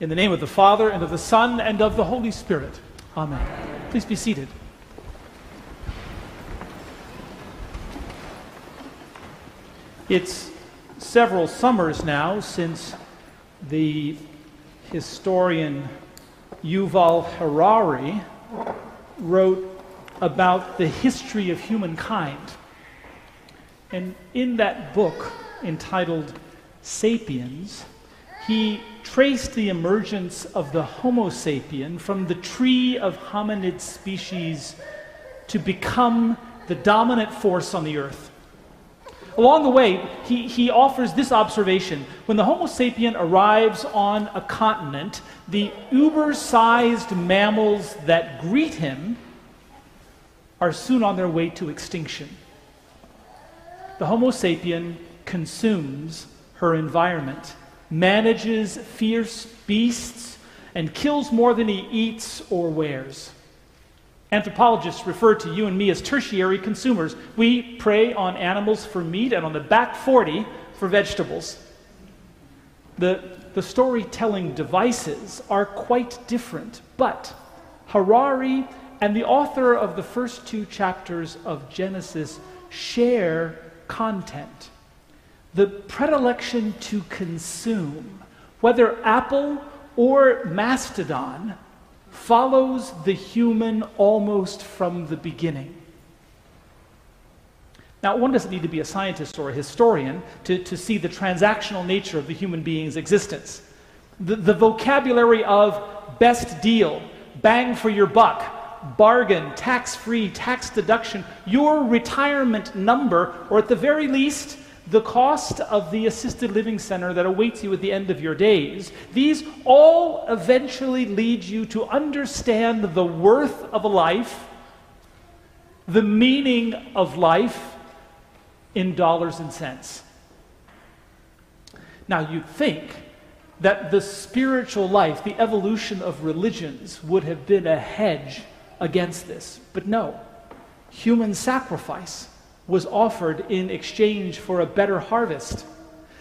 In the name of the Father, and of the Son, and of the Holy Spirit. Amen. Please be seated. It's several summers now since the historian Yuval Harari wrote about the history of humankind. And in that book entitled Sapiens, he traced the emergence of the Homo sapien from the tree of hominid species to become the dominant force on the earth. Along the way, he, he offers this observation. When the Homo sapien arrives on a continent, the uber sized mammals that greet him are soon on their way to extinction. The Homo sapien consumes her environment manages fierce beasts, and kills more than he eats or wears. Anthropologists refer to you and me as tertiary consumers. We prey on animals for meat and on the back 40 for vegetables. The, the storytelling devices are quite different, but Harari and the author of the first two chapters of Genesis share content the predilection to consume, whether Apple or Mastodon, follows the human almost from the beginning. Now, one doesn't need to be a scientist or a historian to, to see the transactional nature of the human being's existence. The, the vocabulary of best deal, bang for your buck, bargain, tax free, tax deduction, your retirement number, or at the very least, the cost of the assisted living center that awaits you at the end of your days, these all eventually lead you to understand the worth of a life, the meaning of life in dollars and cents. Now, you'd think that the spiritual life, the evolution of religions, would have been a hedge against this. But no, human sacrifice was offered in exchange for a better harvest.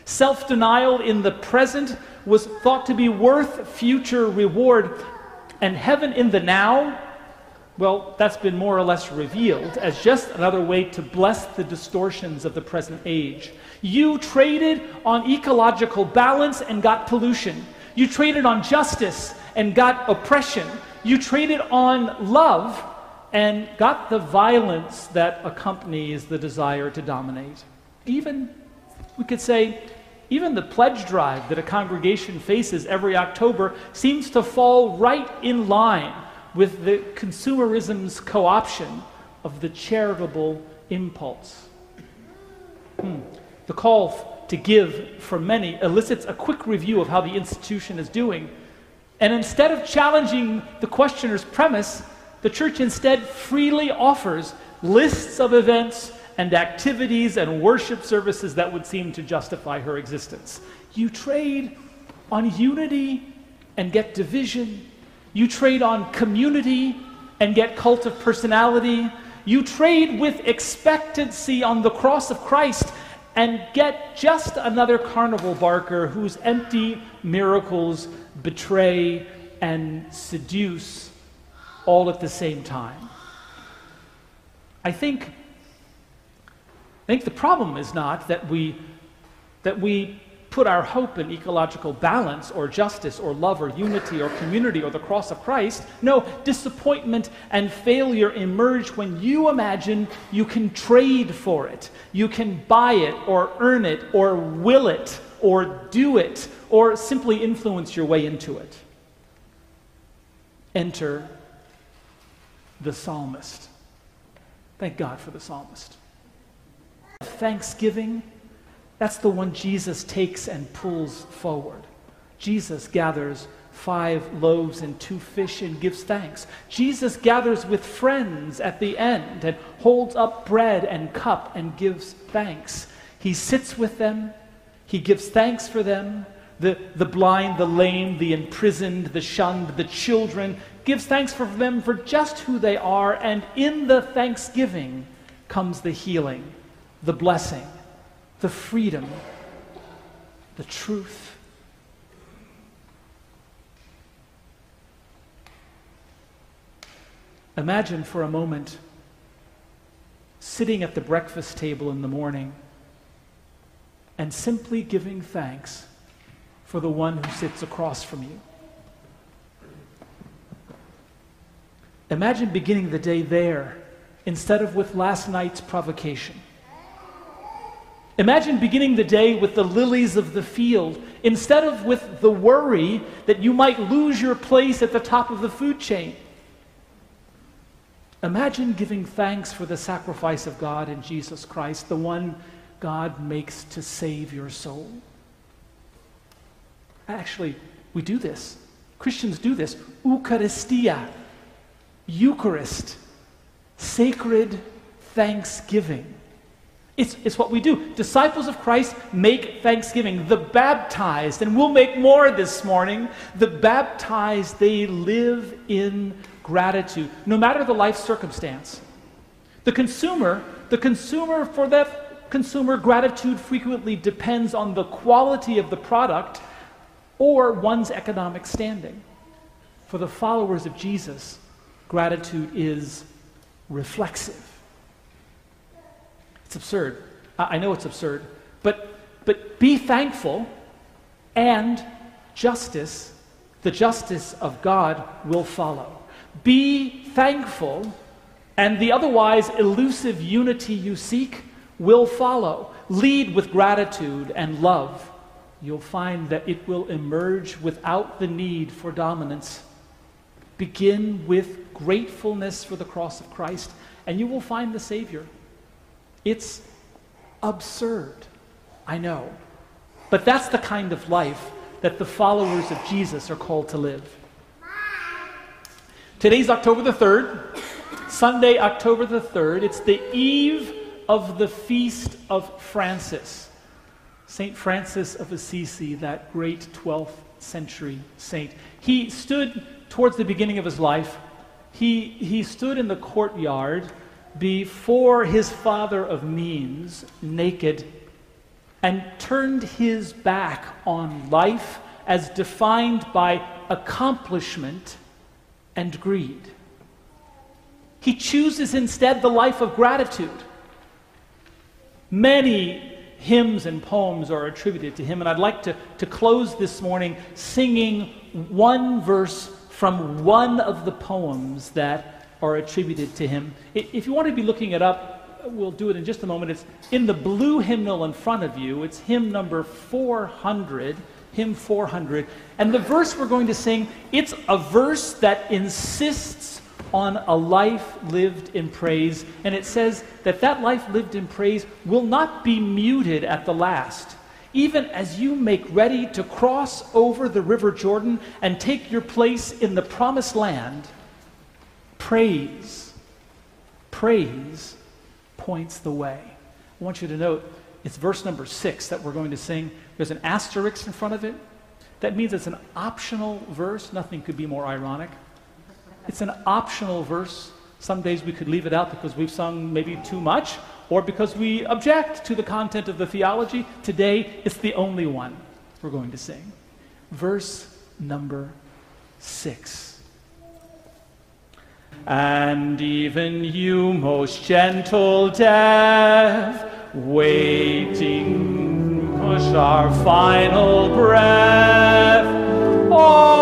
Self denial in the present was thought to be worth future reward, and heaven in the now, well, that's been more or less revealed as just another way to bless the distortions of the present age. You traded on ecological balance and got pollution. You traded on justice and got oppression. You traded on love and got the violence that accompanies the desire to dominate. Even, we could say, even the pledge drive that a congregation faces every October seems to fall right in line with the consumerism's co option of the charitable impulse. Hmm. The call to give for many elicits a quick review of how the institution is doing. And instead of challenging the questioner's premise, the church instead freely offers lists of events and activities and worship services that would seem to justify her existence. You trade on unity and get division. You trade on community and get cult of personality. You trade with expectancy on the cross of Christ and get just another carnival barker whose empty miracles betray and seduce all at the same time. I think, I think the problem is not that we, that we put our hope in ecological balance or justice or love or unity or community or the cross of Christ. No, disappointment and failure emerge when you imagine you can trade for it. You can buy it or earn it or will it or do it or simply influence your way into it. Enter the psalmist. Thank God for the psalmist. Thanksgiving, that's the one Jesus takes and pulls forward. Jesus gathers five loaves and two fish and gives thanks. Jesus gathers with friends at the end and holds up bread and cup and gives thanks. He sits with them, he gives thanks for them. The, the blind, the lame, the imprisoned, the shunned, the children, gives thanks for them for just who they are, and in the thanksgiving comes the healing, the blessing, the freedom, the truth. Imagine for a moment sitting at the breakfast table in the morning and simply giving thanks for the one who sits across from you. Imagine beginning the day there instead of with last night's provocation. Imagine beginning the day with the lilies of the field instead of with the worry that you might lose your place at the top of the food chain. Imagine giving thanks for the sacrifice of God in Jesus Christ, the one God makes to save your soul. Actually, we do this. Christians do this. Eucharistia, Eucharist, sacred thanksgiving. It's, it's what we do. Disciples of Christ make thanksgiving. The baptized, and we'll make more this morning, the baptized, they live in gratitude, no matter the life circumstance. The consumer, the consumer for that consumer gratitude frequently depends on the quality of the product or one's economic standing. For the followers of Jesus, gratitude is reflexive. It's absurd. I know it's absurd. But, but be thankful, and justice, the justice of God, will follow. Be thankful, and the otherwise elusive unity you seek will follow. Lead with gratitude and love. You'll find that it will emerge without the need for dominance. Begin with gratefulness for the cross of Christ, and you will find the Savior. It's absurd, I know. But that's the kind of life that the followers of Jesus are called to live. Today's October the 3rd, Sunday, October the 3rd. It's the eve of the feast of Francis. St. Francis of Assisi, that great 12th century saint. He stood towards the beginning of his life, he, he stood in the courtyard before his father of means, naked, and turned his back on life as defined by accomplishment and greed. He chooses instead the life of gratitude. Many hymns and poems are attributed to him, and I'd like to, to close this morning singing one verse from one of the poems that are attributed to him. If you want to be looking it up, we'll do it in just a moment. It's in the blue hymnal in front of you. It's hymn number 400, hymn 400. And the verse we're going to sing, it's a verse that insists on a life lived in praise. And it says that that life lived in praise will not be muted at the last. Even as you make ready to cross over the river Jordan and take your place in the promised land, Praise, praise points the way. I want you to note it's verse number six that we're going to sing. There's an asterisk in front of it. That means it's an optional verse. Nothing could be more ironic. It's an optional verse. Some days we could leave it out because we've sung maybe too much or because we object to the content of the theology. Today, it's the only one we're going to sing. Verse number six. And even you, most gentle death, waiting, push our final breath. Oh,